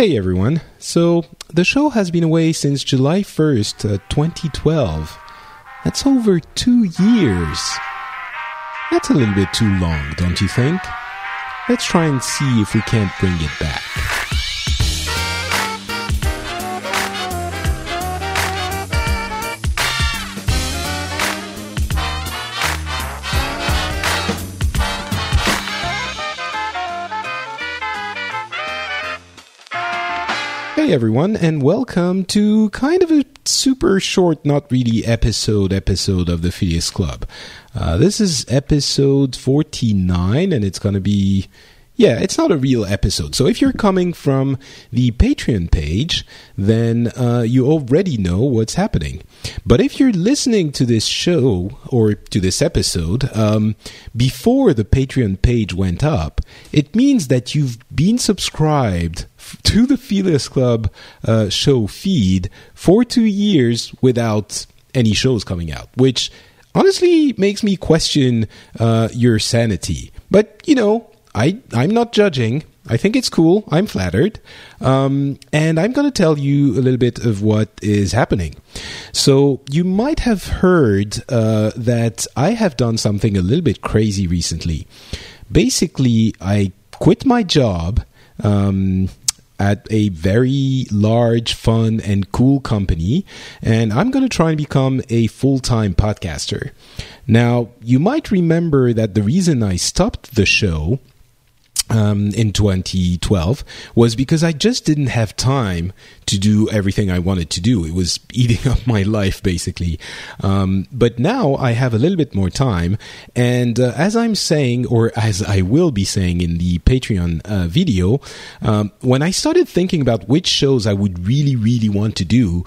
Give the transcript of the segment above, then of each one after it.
Hey everyone. So, the show has been away since July 1st, uh, 2012. That's over two years. That's a little bit too long, don't you think? Let's try and see if we can't bring it back. Everyone, and welcome to kind of a super short, not really episode episode of the Phileas Club. Uh, this is episode 49, and it's going to be. Yeah, it's not a real episode. So if you're coming from the Patreon page, then uh, you already know what's happening. But if you're listening to this show or to this episode um, before the Patreon page went up, it means that you've been subscribed to the Phileas Club uh, show feed for two years without any shows coming out, which honestly makes me question uh, your sanity. But you know, I I'm not judging. I think it's cool. I'm flattered. Um, and I'm going to tell you a little bit of what is happening. So, you might have heard uh, that I have done something a little bit crazy recently. Basically, I quit my job. Um, at a very large, fun, and cool company, and I'm going to try and become a full time podcaster. Now, you might remember that the reason I stopped the show um, in 2012 was because I just didn't have time to do everything I wanted to do. It was eating up my life, basically. Um, but now I have a little bit more time. And uh, as I'm saying, or as I will be saying in the Patreon uh, video, um, when I started thinking about which shows I would really, really want to do,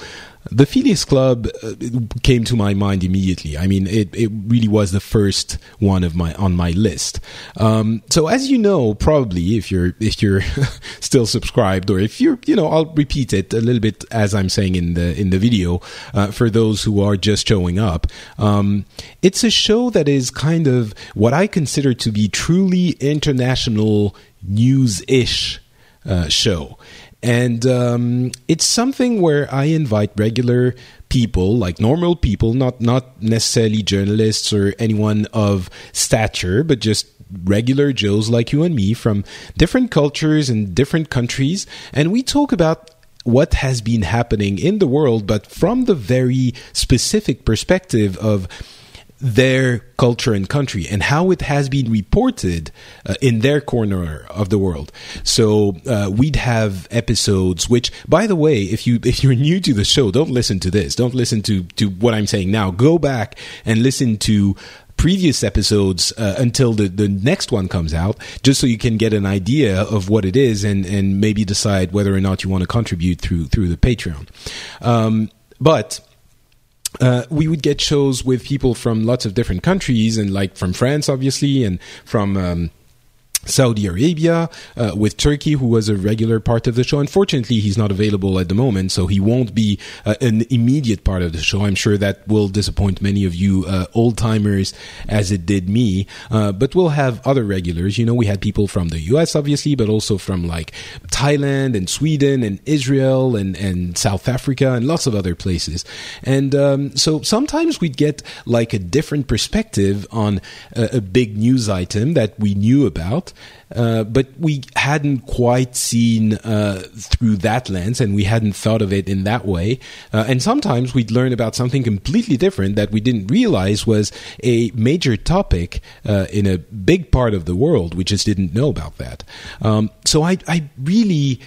the Phileas Club uh, came to my mind immediately. I mean, it, it really was the first one of my on my list. Um, so, as you know, probably if you're if you're still subscribed, or if you're, you know, I'll repeat it a little bit as I'm saying in the in the video uh, for those who are just showing up. Um, it's a show that is kind of what I consider to be truly international news ish uh, show. And um, it's something where I invite regular people, like normal people, not not necessarily journalists or anyone of stature, but just regular Joes like you and me from different cultures and different countries, and we talk about what has been happening in the world, but from the very specific perspective of their culture and country and how it has been reported uh, in their corner of the world. So uh, we'd have episodes which by the way if you if you're new to the show don't listen to this don't listen to to what I'm saying now go back and listen to previous episodes uh, until the, the next one comes out, just so you can get an idea of what it is and, and maybe decide whether or not you want to contribute through through the Patreon. Um, but uh, we would get shows with people from lots of different countries and like from France, obviously, and from um, Saudi Arabia, uh, with Turki, who was a regular part of the show. Unfortunately, he's not available at the moment, so he won't be uh, an immediate part of the show. I'm sure that will disappoint many of you uh, old timers, as it did me. Uh, but we'll have other regulars. You know, we had people from the U.S., obviously, but also from like Thailand and Sweden and Israel and, and South Africa and lots of other places. And um, so sometimes we'd get like a different perspective on a, a big news item that we knew about. Uh, but we hadn't quite seen uh, through that lens and we hadn't thought of it in that way. Uh, and sometimes we'd learn about something completely different that we didn't realize was a major topic uh, in a big part of the world. We just didn't know about that. Um, so I, I really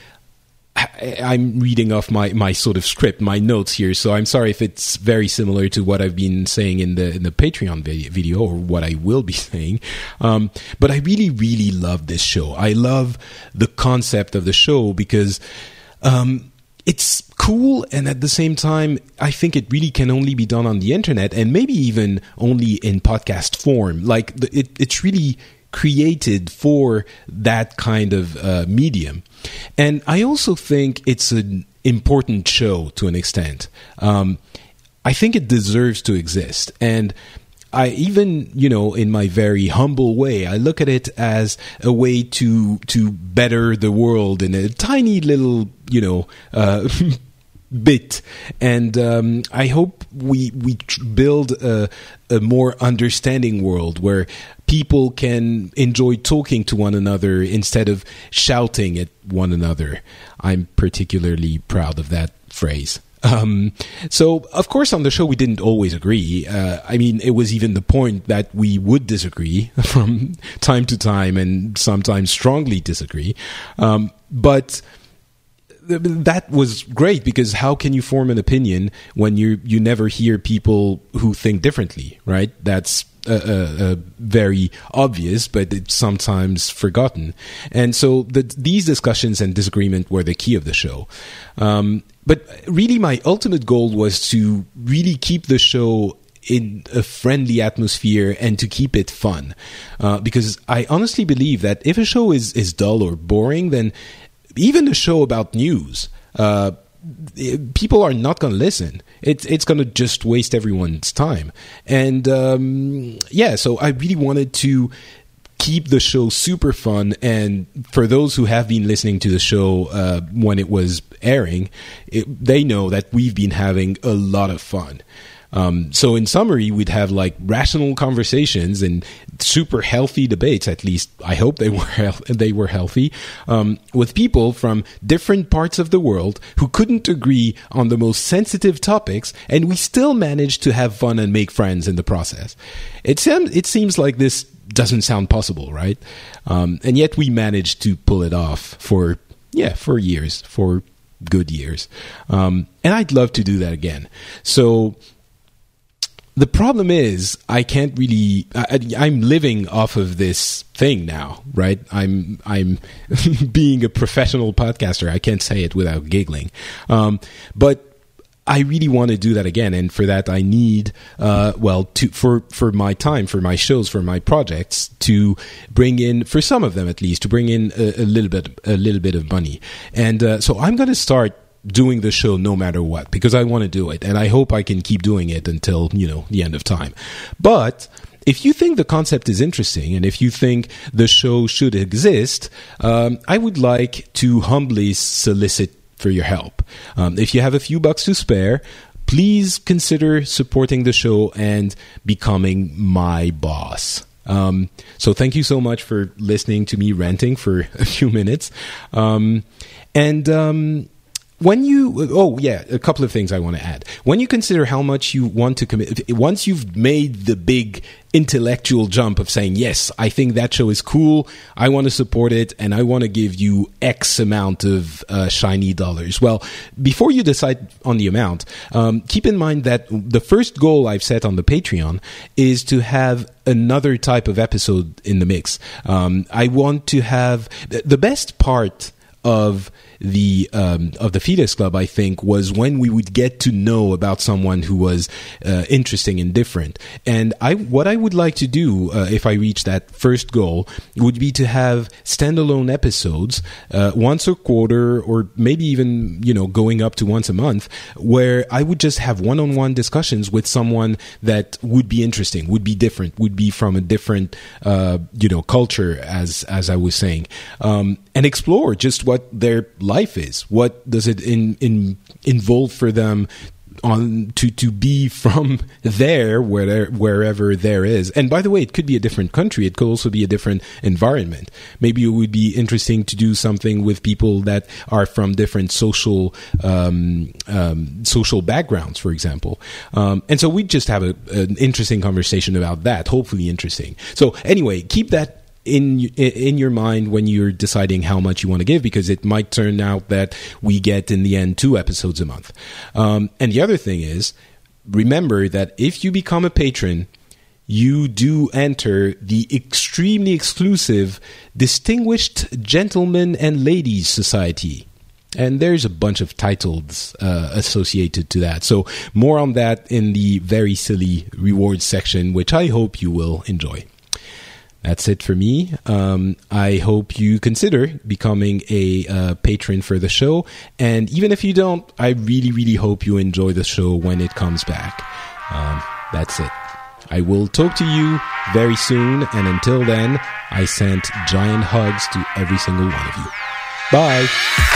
I'm reading off my, my sort of script, my notes here, so I'm sorry if it's very similar to what I've been saying in the in the Patreon video or what I will be saying. Um, but I really, really love this show. I love the concept of the show because um, it's cool, and at the same time, I think it really can only be done on the internet, and maybe even only in podcast form. Like it, it's really created for that kind of uh, medium. And I also think it's an important show to an extent. Um, I think it deserves to exist. And I even, you know, in my very humble way, I look at it as a way to to better the world in a tiny little, you know, uh, bit and um, i hope we we build a, a more understanding world where people can enjoy talking to one another instead of shouting at one another. I'm particularly proud of that phrase. Um, so, of course, on the show, we didn't always agree. Uh, I mean, it was even the point that we would disagree from time to time and sometimes strongly disagree. Um, but that was great because how can you form an opinion when you you never hear people who think differently, right? That's uh, very obvious, but it's sometimes forgotten. And so the, these discussions and disagreement were the key of the show. Um, but really, my ultimate goal was to really keep the show in a friendly atmosphere and to keep it fun. Uh, because I honestly believe that if a show is, is dull or boring, then even a show about news, uh, people are not going to listen. It's it's going to just waste everyone's time. And um, yeah, so I really wanted to keep the show super fun. And for those who have been listening to the show uh, when it was airing, it, they know that we've been having a lot of fun. Um, so in summary, we'd have like rational conversations and super healthy debates. At least I hope they were they were healthy um, with people from different parts of the world who couldn't agree on the most sensitive topics, and we still managed to have fun and make friends in the process. It seems it seems like this doesn't sound possible, right? Um, and yet we managed to pull it off for yeah for years for good years, um, and I'd love to do that again. So the problem is I can't really. I, am living off of this thing now, right? I'm I'm being a professional podcaster. I can't say it without giggling, um, but. I really want to do that again, and for that, I need, uh, well, to for for my time, for my shows, for my projects, to bring in, for some of them at least, to bring in a, a little bit, a little bit of money, and uh, so I'm going to start doing the show no matter what because I want to do it and I hope I can keep doing it until, you know, the end of time. But if you think the concept is interesting and if you think the show should exist, um, I would like to humbly solicit for your help. Um, if you have a few bucks to spare, please consider supporting the show and becoming my boss. Um, so thank you so much for listening to me ranting for a few minutes. Um, and um, when you oh yeah a couple of things i want to add. When you consider how much you want to commit once you've made the big intellectual jump of saying yes i think that show is cool i want to support it and i want to give you x amount of uh, shiny dollars. Well before you decide on the amount um, keep in mind that the first goal i've set on the patreon is to have another type of episode in the mix. Um, i want to have the best part of the um, of the Phileas Club, I think, was when we would get to know about someone who was uh, interesting and different. And I, what I would like to do uh, if I reach that first goal would be to have standalone episodes uh, once a quarter, or maybe even you know going up to once a month, where I would just have one-on-one discussions with someone that would be interesting, would be different, would be from a different uh, you know culture, as as I was saying, um, and explore just what their life is. What does it in, in involve for them on to to be from there where wherever there is? And by the way it could be a different country. It could also be a different environment. Maybe it would be interesting to do something with people that are from different social um, um, social backgrounds for example. Um, and so we just have a, an interesting conversation about that hopefully interesting. So anyway keep that in in your mind when you're deciding how much you want to give because it might turn out that we get in the end two episodes a month. Um, and the other thing is, remember that if you become a patron, you do enter the extremely exclusive Distinguished Gentlemen and Ladies Society. And there's a bunch of titles uh, associated to that. So, more on that in the very silly rewards section, which I hope you will enjoy. That's it for me. Um, I hope you consider becoming a uh, patron for the show. And even if you don't, I really, really hope you enjoy the show when it comes back. Um, that's it. I will talk to you very soon. And until then, I send giant hugs to every single one of you. Bye.